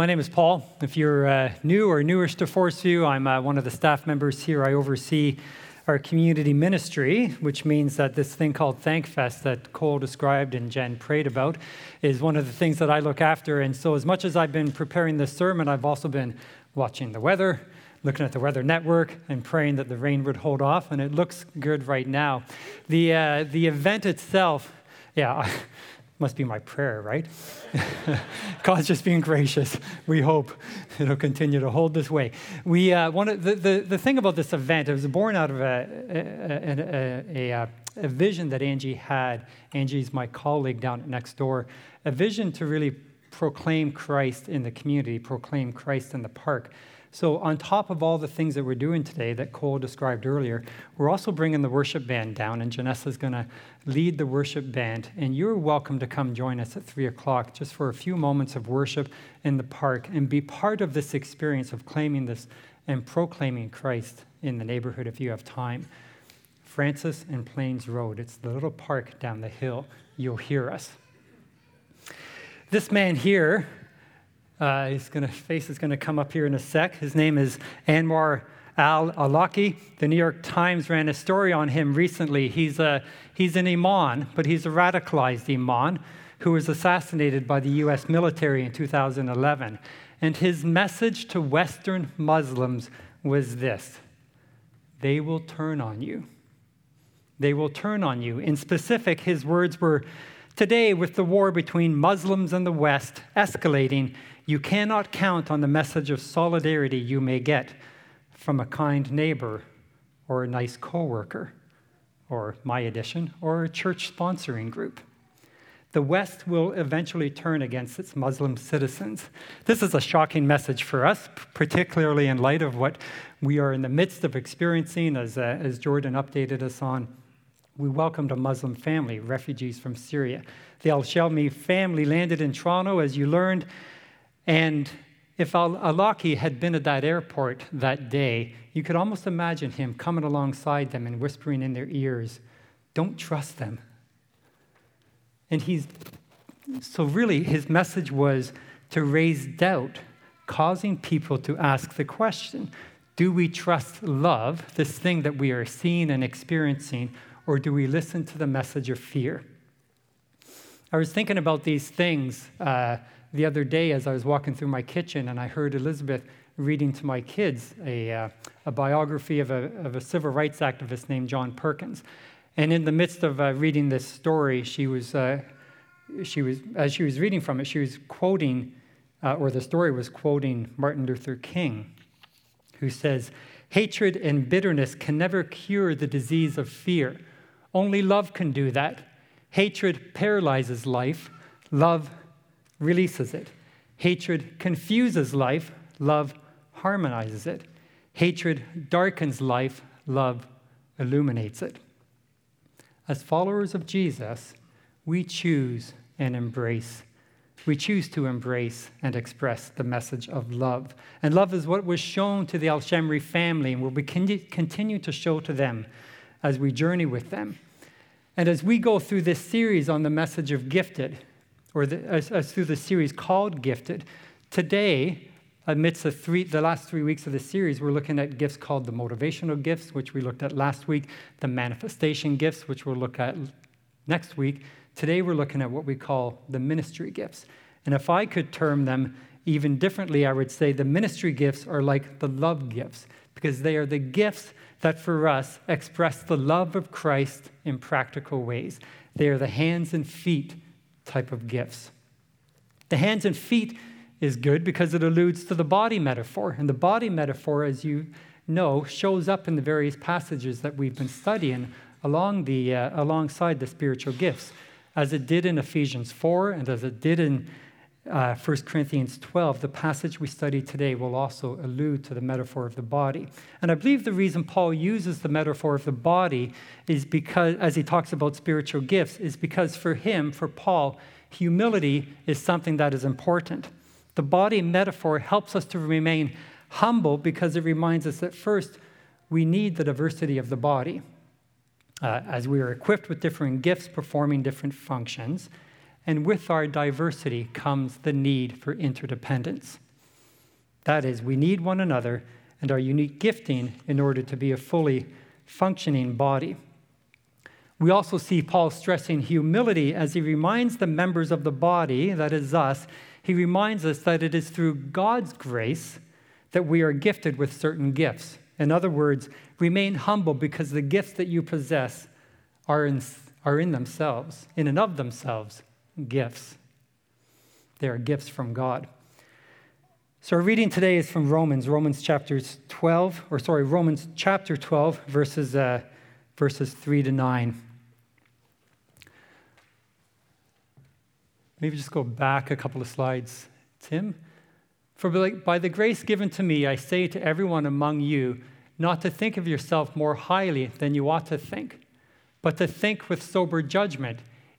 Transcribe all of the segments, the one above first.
My name is Paul. If you're uh, new or newish to Forest View, I'm uh, one of the staff members here. I oversee our community ministry, which means that this thing called ThankFest that Cole described and Jen prayed about is one of the things that I look after. And so, as much as I've been preparing this sermon, I've also been watching the weather, looking at the weather network, and praying that the rain would hold off. And it looks good right now. The, uh, the event itself, yeah, must be my prayer, right? God's just being gracious. We hope it'll continue to hold this way. We uh, one the, the, the thing about this event, it was born out of a, a, a, a vision that Angie had. Angie's my colleague down next door. A vision to really proclaim Christ in the community, proclaim Christ in the park. So, on top of all the things that we're doing today that Cole described earlier, we're also bringing the worship band down, and Janessa's going to lead the worship band. And you're welcome to come join us at 3 o'clock just for a few moments of worship in the park and be part of this experience of claiming this and proclaiming Christ in the neighborhood if you have time. Francis and Plains Road, it's the little park down the hill. You'll hear us. This man here uh, his gonna, face is going to come up here in a sec. His name is Anwar al Awlaki. The New York Times ran a story on him recently. He's, a, he's an imam, but he's a radicalized imam who was assassinated by the US military in 2011. And his message to Western Muslims was this they will turn on you. They will turn on you. In specific, his words were Today, with the war between Muslims and the West escalating, you cannot count on the message of solidarity you may get from a kind neighbor or a nice coworker or my edition or a church sponsoring group. The West will eventually turn against its Muslim citizens. This is a shocking message for us, particularly in light of what we are in the midst of experiencing, as, uh, as Jordan updated us on. We welcomed a Muslim family, refugees from Syria. The Al Shelmi family landed in Toronto, as you learned, and if Al had been at that airport that day, you could almost imagine him coming alongside them and whispering in their ears, Don't trust them. And he's, so really, his message was to raise doubt, causing people to ask the question Do we trust love, this thing that we are seeing and experiencing, or do we listen to the message of fear? I was thinking about these things. Uh, the other day as I was walking through my kitchen and I heard Elizabeth reading to my kids a, uh, a biography of a, of a civil rights activist named John Perkins. And in the midst of uh, reading this story, she was, uh, she was, as she was reading from it, she was quoting, uh, or the story was quoting Martin Luther King, who says, Hatred and bitterness can never cure the disease of fear. Only love can do that. Hatred paralyzes life, love releases it. Hatred confuses life, love harmonizes it. Hatred darkens life, love illuminates it. As followers of Jesus, we choose and embrace. We choose to embrace and express the message of love. And love is what was shown to the Al Shamri family and will be continue to show to them as we journey with them. And as we go through this series on the message of gifted, or the, as, as through the series called Gifted. Today, amidst the, three, the last three weeks of the series, we're looking at gifts called the motivational gifts, which we looked at last week, the manifestation gifts, which we'll look at next week. Today, we're looking at what we call the ministry gifts. And if I could term them even differently, I would say the ministry gifts are like the love gifts, because they are the gifts that for us express the love of Christ in practical ways. They are the hands and feet type of gifts. The hands and feet is good because it alludes to the body metaphor. And the body metaphor, as you know, shows up in the various passages that we've been studying along the, uh, alongside the spiritual gifts, as it did in Ephesians 4 and as it did in uh, 1 Corinthians 12, the passage we study today will also allude to the metaphor of the body. And I believe the reason Paul uses the metaphor of the body is because, as he talks about spiritual gifts, is because for him, for Paul, humility is something that is important. The body metaphor helps us to remain humble because it reminds us that first, we need the diversity of the body. Uh, as we are equipped with different gifts performing different functions. And with our diversity comes the need for interdependence. That is, we need one another and our unique gifting in order to be a fully functioning body. We also see Paul stressing humility as he reminds the members of the body, that is us, he reminds us that it is through God's grace that we are gifted with certain gifts. In other words, remain humble because the gifts that you possess are in, are in themselves, in and of themselves, gifts. They are gifts from God. So our reading today is from Romans, Romans chapters 12, or sorry, Romans chapter 12, verses, uh, verses 3 to 9. Maybe just go back a couple of slides, Tim. For by the grace given to me, I say to everyone among you not to think of yourself more highly than you ought to think, but to think with sober judgment,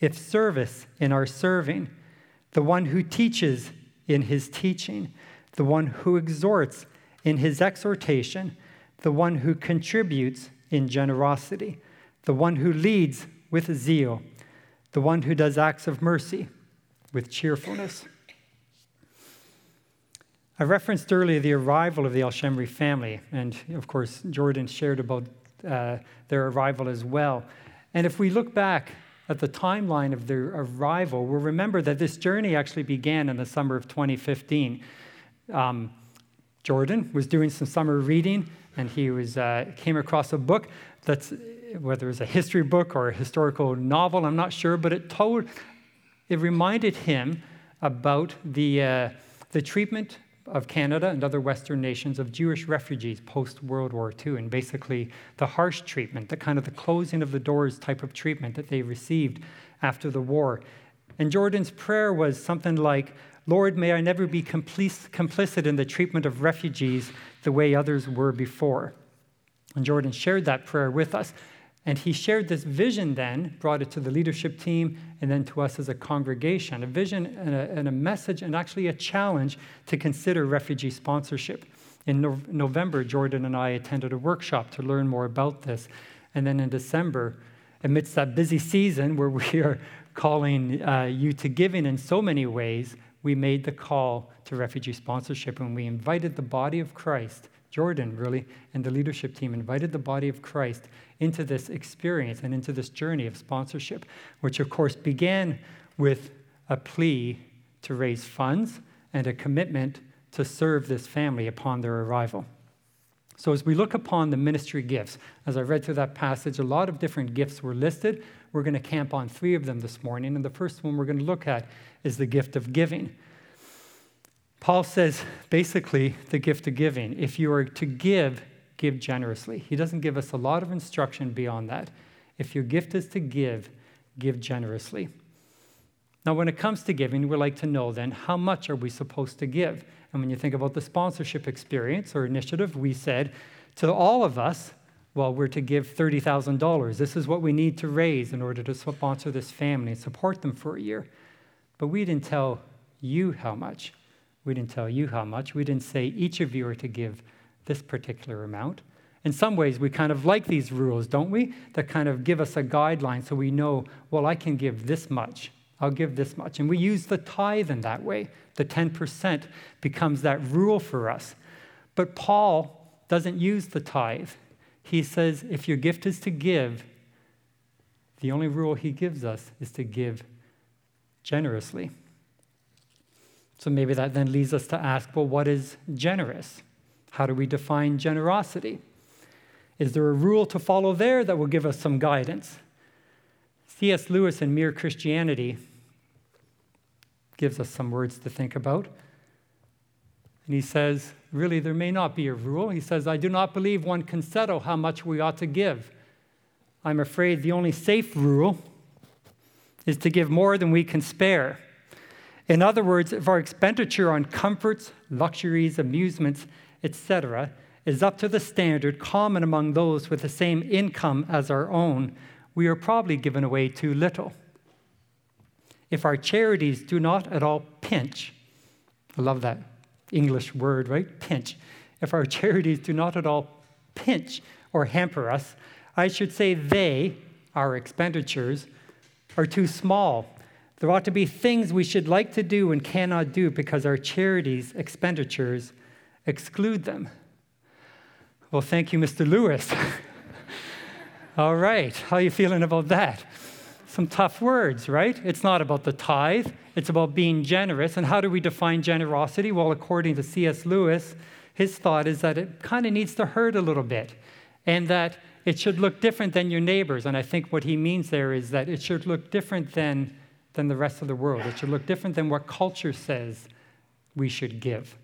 if service, in our serving, the one who teaches, in his teaching, the one who exhorts in his exhortation, the one who contributes in generosity, the one who leads with zeal, the one who does acts of mercy with cheerfulness. I referenced earlier the arrival of the Alshemri family, and of course, Jordan shared about uh, their arrival as well. And if we look back at the timeline of their arrival, we'll remember that this journey actually began in the summer of 2015. Um, Jordan was doing some summer reading, and he was, uh, came across a book that's, whether it was a history book or a historical novel, I'm not sure, but it told, it reminded him about the, uh, the treatment of Canada and other Western nations of Jewish refugees post World War II, and basically the harsh treatment, the kind of the closing of the doors type of treatment that they received after the war. And Jordan's prayer was something like, Lord, may I never be complicit in the treatment of refugees the way others were before. And Jordan shared that prayer with us. And he shared this vision then, brought it to the leadership team, and then to us as a congregation a vision and a, and a message, and actually a challenge to consider refugee sponsorship. In no- November, Jordan and I attended a workshop to learn more about this. And then in December, amidst that busy season where we are calling uh, you to giving in so many ways, we made the call to refugee sponsorship and we invited the body of Christ Jordan, really, and the leadership team invited the body of Christ into this experience and into this journey of sponsorship, which, of course, began with a plea to raise funds and a commitment to serve this family upon their arrival. So, as we look upon the ministry gifts, as I read through that passage, a lot of different gifts were listed. We're going to camp on three of them this morning. And the first one we're going to look at is the gift of giving. Paul says basically the gift of giving. If you are to give, give generously. He doesn't give us a lot of instruction beyond that. If your gift is to give, give generously. Now, when it comes to giving, we like to know then how much are we supposed to give? And when you think about the sponsorship experience or initiative, we said to all of us, well, we're to give $30,000. This is what we need to raise in order to sponsor this family and support them for a year. But we didn't tell you how much. We didn't tell you how much. We didn't say each of you are to give this particular amount. In some ways, we kind of like these rules, don't we? That kind of give us a guideline so we know, well, I can give this much. I'll give this much. And we use the tithe in that way. The 10% becomes that rule for us. But Paul doesn't use the tithe. He says, if your gift is to give, the only rule he gives us is to give generously. So maybe that then leads us to ask well, what is generous? How do we define generosity? Is there a rule to follow there that will give us some guidance? C.S. Lewis in Mere Christianity gives us some words to think about. And he says, really, there may not be a rule. He says, I do not believe one can settle how much we ought to give. I'm afraid the only safe rule is to give more than we can spare. In other words, if our expenditure on comforts, luxuries, amusements, etc., is up to the standard common among those with the same income as our own, we are probably giving away too little. If our charities do not at all pinch, I love that English word, right? Pinch. If our charities do not at all pinch or hamper us, I should say they, our expenditures, are too small. There ought to be things we should like to do and cannot do because our charities' expenditures exclude them. Well, thank you, Mr. Lewis. All right, how are you feeling about that? Some tough words, right? It's not about the tithe, it's about being generous. And how do we define generosity? Well, according to C.S. Lewis, his thought is that it kind of needs to hurt a little bit and that it should look different than your neighbors. And I think what he means there is that it should look different than, than the rest of the world. It should look different than what culture says we should give.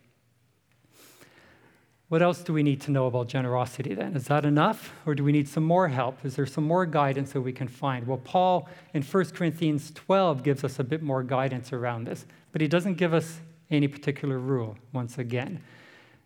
What else do we need to know about generosity then? Is that enough? Or do we need some more help? Is there some more guidance that we can find? Well, Paul in 1 Corinthians 12 gives us a bit more guidance around this, but he doesn't give us any particular rule once again.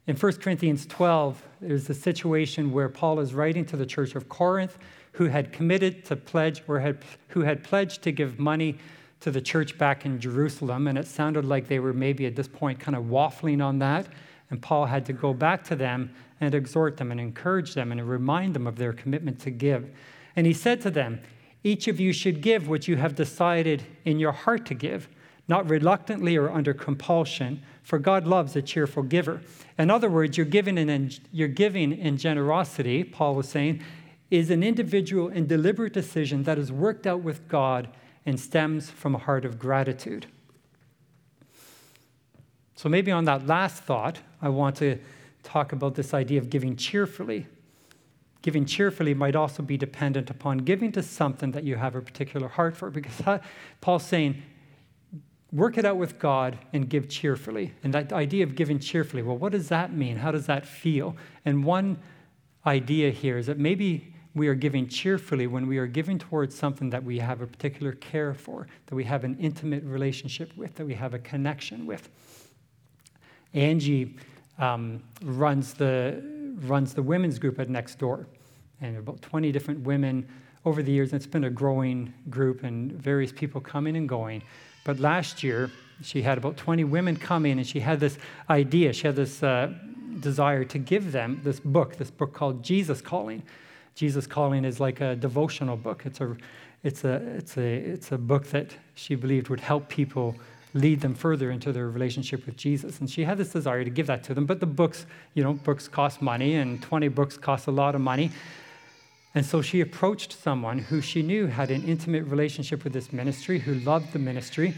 In 1 Corinthians 12, there's a situation where Paul is writing to the church of Corinth who had committed to pledge or had, who had pledged to give money to the church back in Jerusalem. And it sounded like they were maybe at this point kind of waffling on that. And Paul had to go back to them and exhort them and encourage them and remind them of their commitment to give. And he said to them, Each of you should give what you have decided in your heart to give, not reluctantly or under compulsion, for God loves a cheerful giver. In other words, you're giving in, you're giving in generosity, Paul was saying, is an individual and deliberate decision that is worked out with God and stems from a heart of gratitude. So, maybe on that last thought, I want to talk about this idea of giving cheerfully. Giving cheerfully might also be dependent upon giving to something that you have a particular heart for, because Paul's saying, work it out with God and give cheerfully. And that idea of giving cheerfully, well, what does that mean? How does that feel? And one idea here is that maybe we are giving cheerfully when we are giving towards something that we have a particular care for, that we have an intimate relationship with, that we have a connection with. Angie um, runs, the, runs the women's group at Next Door, and about 20 different women over the years. It's been a growing group, and various people coming and going. But last year, she had about 20 women come in, and she had this idea, she had this uh, desire to give them this book, this book called Jesus Calling. Jesus Calling is like a devotional book. It's a, it's a, it's a, it's a book that she believed would help people lead them further into their relationship with Jesus. And she had this desire to give that to them. But the books, you know, books cost money, and 20 books cost a lot of money. And so she approached someone who she knew had an intimate relationship with this ministry, who loved the ministry,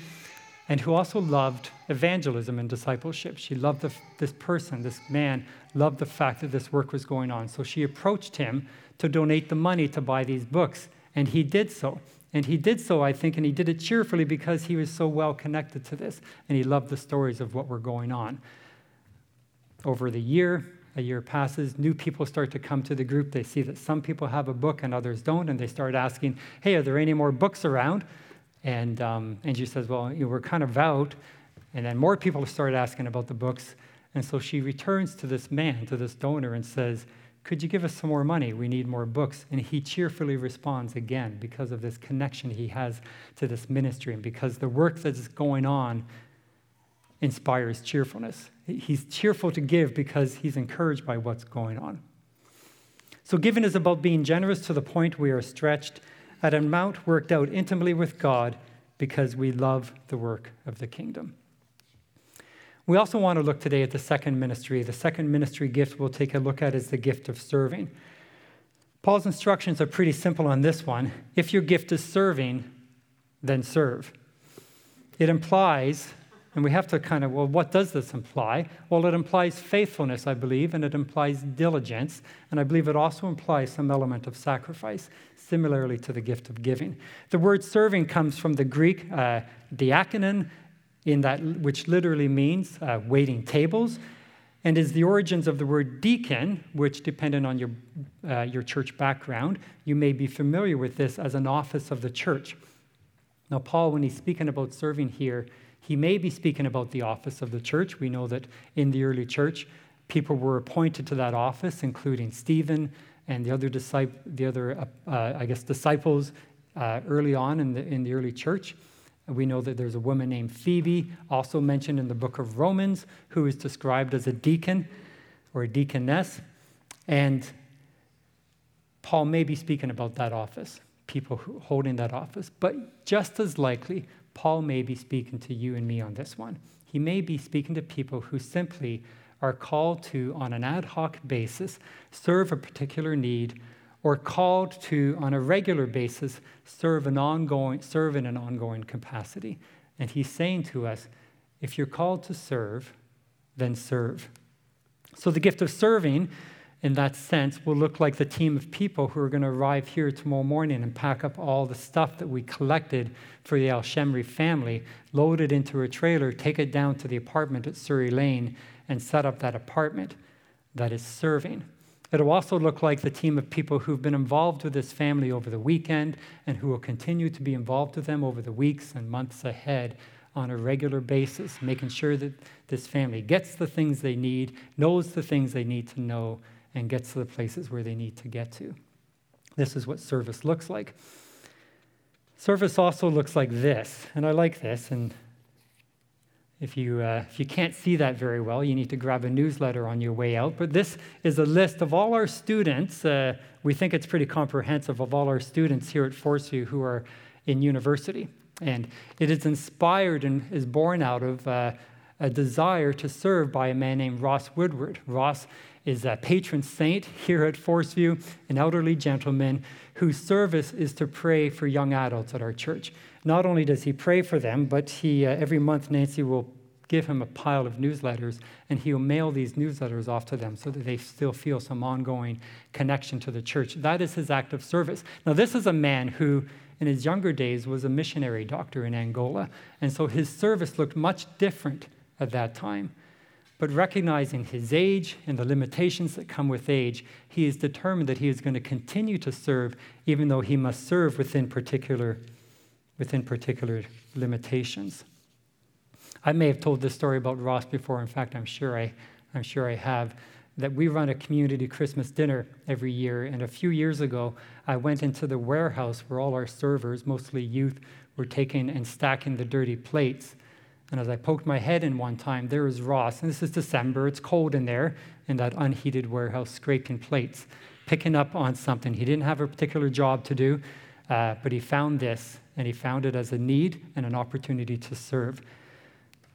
and who also loved evangelism and discipleship. She loved the, this person, this man, loved the fact that this work was going on. So she approached him to donate the money to buy these books, and he did so. And he did so, I think, and he did it cheerfully because he was so well connected to this and he loved the stories of what were going on. Over the year, a year passes, new people start to come to the group. They see that some people have a book and others don't, and they start asking, Hey, are there any more books around? And um, says, Well, you know, we're kind of out. And then more people start asking about the books. And so she returns to this man, to this donor, and says, could you give us some more money? We need more books. And he cheerfully responds again because of this connection he has to this ministry and because the work that's going on inspires cheerfulness. He's cheerful to give because he's encouraged by what's going on. So, giving is about being generous to the point we are stretched at an amount worked out intimately with God because we love the work of the kingdom. We also want to look today at the second ministry. The second ministry gift we'll take a look at is the gift of serving. Paul's instructions are pretty simple on this one. If your gift is serving, then serve. It implies, and we have to kind of, well, what does this imply? Well, it implies faithfulness, I believe, and it implies diligence, and I believe it also implies some element of sacrifice, similarly to the gift of giving. The word serving comes from the Greek uh, diakonon, in that which literally means uh, waiting tables, and is the origins of the word deacon, which, depending on your, uh, your church background, you may be familiar with this as an office of the church. Now, Paul, when he's speaking about serving here, He may be speaking about the office of the church. We know that in the early church, people were appointed to that office, including Stephen and the other, disciple, the other uh, I guess, disciples uh, early on in the, in the early church. We know that there's a woman named Phoebe, also mentioned in the book of Romans, who is described as a deacon or a deaconess. And Paul may be speaking about that office, people holding that office. But just as likely, Paul may be speaking to you and me on this one. He may be speaking to people who simply are called to, on an ad hoc basis, serve a particular need, or called to, on a regular basis, serve, an ongoing, serve in an ongoing capacity. And he's saying to us, if you're called to serve, then serve. So the gift of serving, in that sense, will look like the team of people who are going to arrive here tomorrow morning and pack up all the stuff that we collected for the Al Shemri family, load it into a trailer, take it down to the apartment at Surrey Lane, and set up that apartment that is serving. It'll also look like the team of people who've been involved with this family over the weekend and who will continue to be involved with them over the weeks and months ahead on a regular basis, making sure that this family gets the things they need, knows the things they need to know, and gets to the places where they need to get to. This is what service looks like. Service also looks like this, and I like this, and if you, uh, if you can't see that very well, you need to grab a newsletter on your way out. But this is a list of all our students. Uh, we think it's pretty comprehensive of all our students here at Forest View who are in university. And it is inspired and is born out of uh, a desire to serve by a man named Ross Woodward. Ross is a patron saint here at Forest View, an elderly gentleman whose service is to pray for young adults at our church. Not only does he pray for them, but he uh, every month Nancy will give him a pile of newsletters and he'll mail these newsletters off to them so that they still feel some ongoing connection to the church. That is his act of service. Now, this is a man who, in his younger days, was a missionary doctor in Angola, and so his service looked much different at that time. But recognizing his age and the limitations that come with age, he is determined that he is going to continue to serve, even though he must serve within particular, within particular limitations. I may have told this story about Ross before. In fact, I'm sure I, I'm sure I have. That we run a community Christmas dinner every year. And a few years ago, I went into the warehouse where all our servers, mostly youth, were taking and stacking the dirty plates. And as I poked my head in one time, there was Ross. And this is December, it's cold in there, in that unheated warehouse, scraping plates, picking up on something. He didn't have a particular job to do, uh, but he found this, and he found it as a need and an opportunity to serve.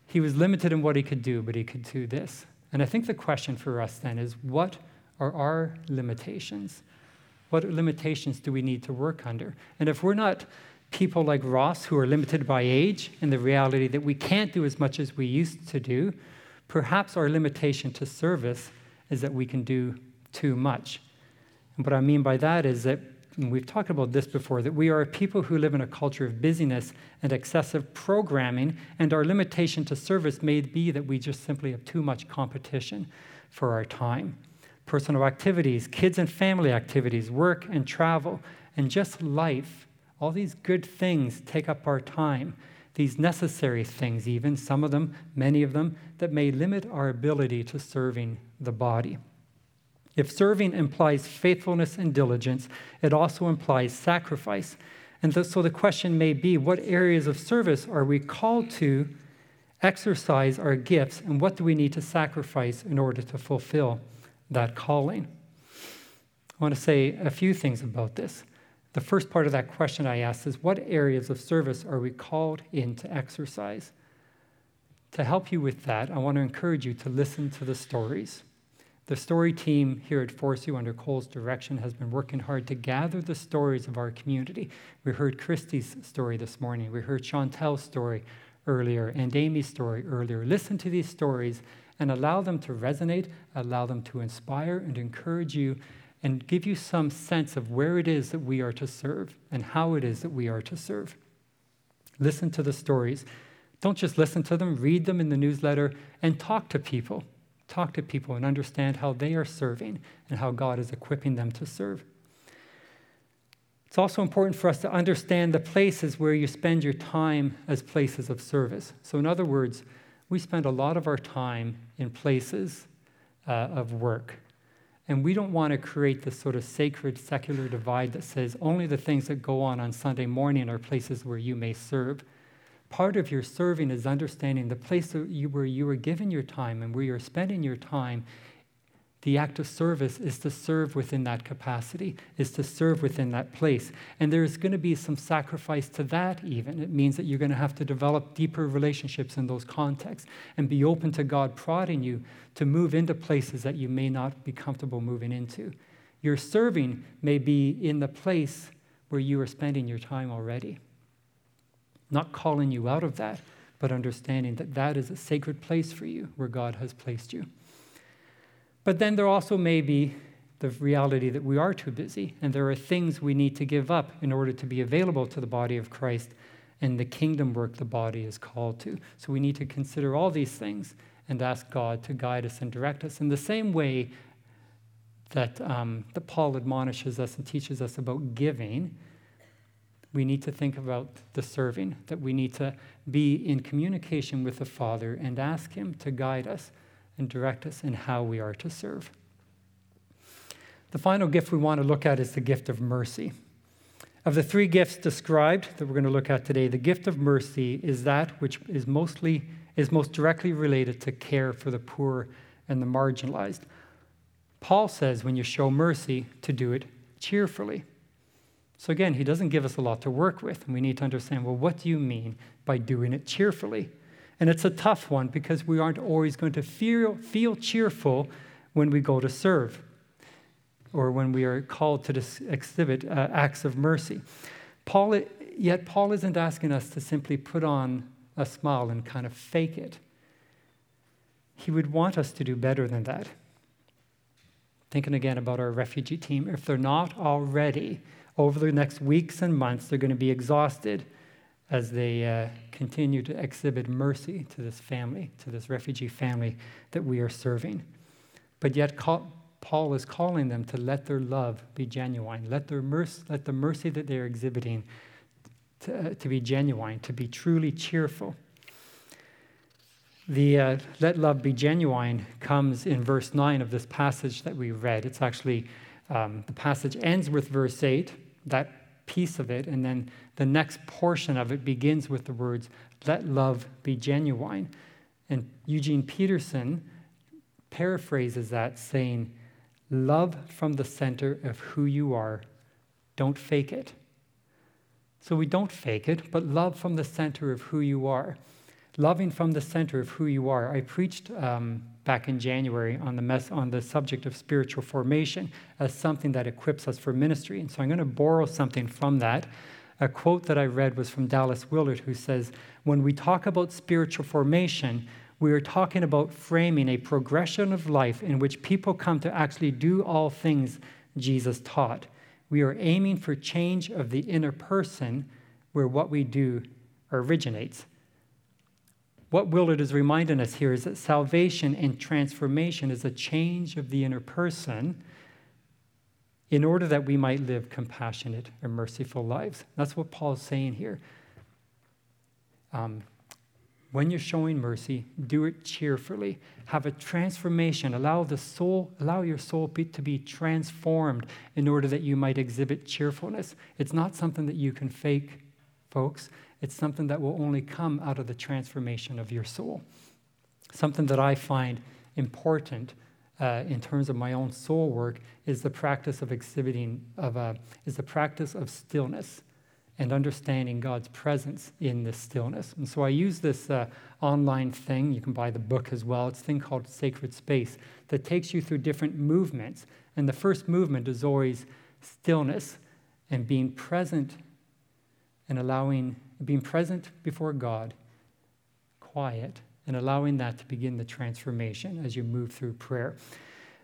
He was limited in what he could do, but he could do this. And I think the question for us then is what are our limitations? What limitations do we need to work under? And if we're not people like Ross who are limited by age and the reality that we can't do as much as we used to do, perhaps our limitation to service is that we can do too much. And what I mean by that is that we've talked about this before, that we are people who live in a culture of busyness and excessive programming, and our limitation to service may be that we just simply have too much competition for our time. Personal activities, kids and family activities, work and travel, and just life, all these good things take up our time. These necessary things, even, some of them, many of them, that may limit our ability to serving the body. If serving implies faithfulness and diligence, it also implies sacrifice. And so the question may be what areas of service are we called to exercise our gifts, and what do we need to sacrifice in order to fulfill that calling? I want to say a few things about this. The first part of that question I asked is what areas of service are we called in to exercise? To help you with that, I want to encourage you to listen to the stories. The story team here at Forest View, under Cole's direction, has been working hard to gather the stories of our community. We heard Christy's story this morning. We heard Chantel's story earlier and Amy's story earlier. Listen to these stories and allow them to resonate, allow them to inspire and encourage you, and give you some sense of where it is that we are to serve and how it is that we are to serve. Listen to the stories. Don't just listen to them, read them in the newsletter, and talk to people talk to people and understand how they are serving and how God is equipping them to serve. It's also important for us to understand the places where you spend your time as places of service. So, in other words, we spend a lot of our time in places uh, of work. And we don't want to create this sort of sacred secular divide that says only the things that go on on Sunday morning are places where you may serve. Part of your serving is understanding the place where you, are given your time and where you're spending your time the act of service is to serve within that capacity, is to serve within that place. And there's going to be some sacrifice to that, even. It means that you're going to have to develop deeper relationships in those contexts and be open to God prodding you to move into places that you may not be comfortable moving into. Your serving may be in the place where you are spending your time already. Not calling you out of that, but understanding that that is a sacred place for you where God has placed you. But then there also may be the reality that we are too busy, and there are things we need to give up in order to be available to the body of Christ and the kingdom work the body is called to. So we need to consider all these things and ask God to guide us and direct us in the same way that, um, that Paul admonishes us and teaches us about giving. We need to think about the serving, that we need to be in communication with the Father and ask Him to guide us and direct us in how we are to serve. The final gift we want to look at is the gift of mercy. Of the three gifts described that we're going to look at today, the gift of mercy is that which is mostly is most directly related to care for the poor and the marginalized. Paul says when you show mercy to do it cheerfully. So again, he doesn't give us a lot to work with, and we need to understand, well, what do you mean by doing it cheerfully? And it's a tough one because we aren't always going to feel, feel cheerful when we go to serve or when we are called to exhibit uh, acts of mercy. Paul, yet, Paul isn't asking us to simply put on a smile and kind of fake it. He would want us to do better than that. Thinking again about our refugee team, if they're not already, over the next weeks and months, they're going to be exhausted as they uh, continue to exhibit mercy to this family, to this refugee family that we are serving. But yet, call, Paul is calling them to let their love be genuine, let, their mercy, let the mercy that they're exhibiting to, uh, to be genuine, to be truly cheerful. The uh, let love be genuine comes in verse 9 of this passage that we read. It's actually, um, the passage ends with verse 8. That piece of it. And then the next portion of it begins with the words, let love be genuine. And Eugene Peterson paraphrases that saying, love from the center of who you are. Don't fake it. So we don't fake it, but love from the center of who you are. Loving from the center of who you are. I preached um, back in January on the, on the subject of spiritual formation as something that equips us for ministry. And so I'm going to borrow something from that. A quote that I read was from Dallas Willard, who says, When we talk about spiritual formation, we are talking about framing a progression of life in which people come to actually do all things Jesus taught. We are aiming for change of the inner person where what we do originates. What Willard is reminding us here is that salvation and transformation is a change of the inner person in order that we might live compassionate and merciful lives. That's what Paul's saying here. Um, when you're showing mercy, do it cheerfully. Have a transformation. Allow the soul, allow your soul be, to be transformed in order that you might exhibit cheerfulness. It's not something that you can fake, folks. It's something that will only come out of the transformation of your soul. Something that I find important uh, in terms of my own soul work is the practice of exhibiting of uh, is the practice of stillness and understanding God's presence in this stillness. And so I use this uh, online thing. You can buy the book as well. It's a thing called Sacred Space that takes you through different movements. And the first movement is always stillness and being present and allowing being present before God, quiet, and allowing that to begin the transformation as you move through prayer.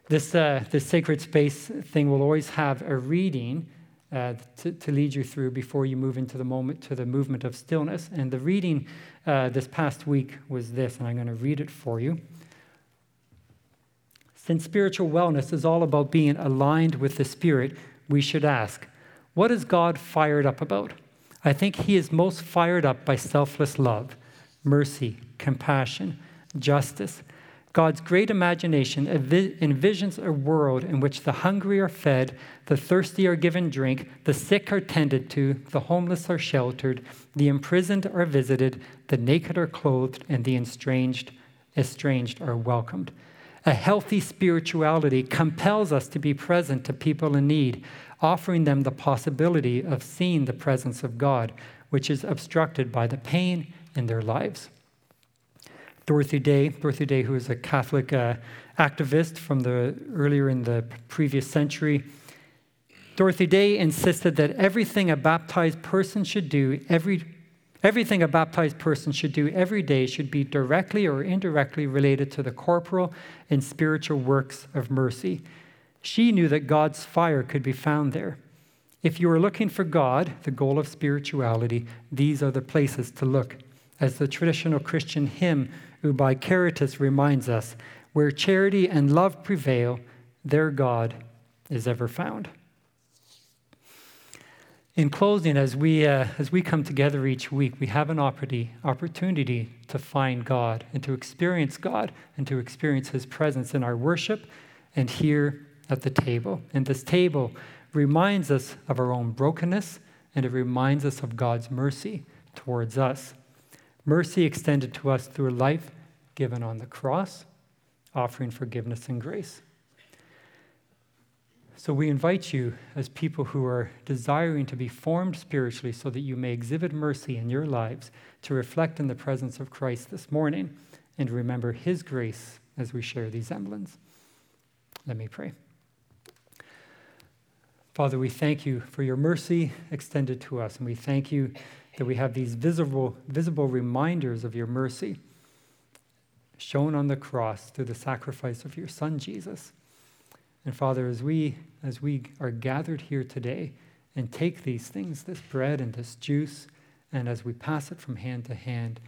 This, uh, this sacred space thing will always have a reading uh, to, to, lead you through before you move into the moment to the movement of stillness. And the reading uh, this past week was this, and I'm going to read it for you. Since spiritual wellness is all about being aligned with the Spirit, we should ask What is God fired up about? I think he is most fired up by selfless love, mercy, compassion, justice. God's great imagination envisions a world in which the hungry are fed, the thirsty are given drink, the sick are tended to, the homeless are sheltered, the imprisoned are visited, the naked are clothed, and the estranged, estranged are welcomed. A healthy spirituality compels us to be present to people in need, offering them the possibility of seeing the presence of God, which is obstructed by the pain in their lives. Dorothy Day, Dorothy Day, who was a Catholic uh, activist from the earlier in the previous century, Dorothy Day insisted that everything a baptized person should do every Everything a baptized person should do every day should be directly or indirectly related to the corporal and spiritual works of mercy. She knew that God's fire could be found there. If you are looking for God, the goal of spirituality, these are the places to look. As the traditional Christian hymn, Ubi Caritas, reminds us, where charity and love prevail, there God is ever found. In closing, as we, uh, as we come together each week, we have an opportunity to find God and to experience God and to experience His presence in our worship and here at the table. And this table reminds us of our own brokenness and it reminds us of God's mercy towards us. Mercy extended to us through life given on the cross, offering forgiveness and grace. So we invite you, as people who are desiring to be formed spiritually so that you may exhibit mercy in your lives, to reflect in the presence of Christ this morning and remember his grace as we share these emblems. Let me pray. Father, we thank you for your mercy extended to us, and we thank you that we have these visible, visible reminders of your mercy shown on the cross through the sacrifice of your Son, Jesus. And Father, as we as we are gathered here today and take these things, this bread and this juice, and as we pass it from hand to hand,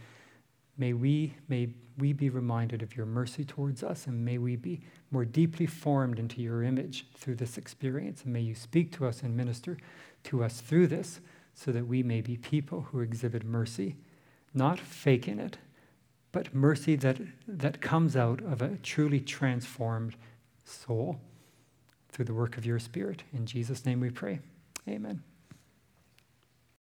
may we may we be reminded of your mercy towards us, and may we be more deeply formed into your image through this experience. And may you speak to us and minister to us through this, so that we may be people who exhibit mercy, not faking it, but mercy that, that comes out of a truly transformed soul through the work of your Spirit. In Jesus' name we pray. Amen.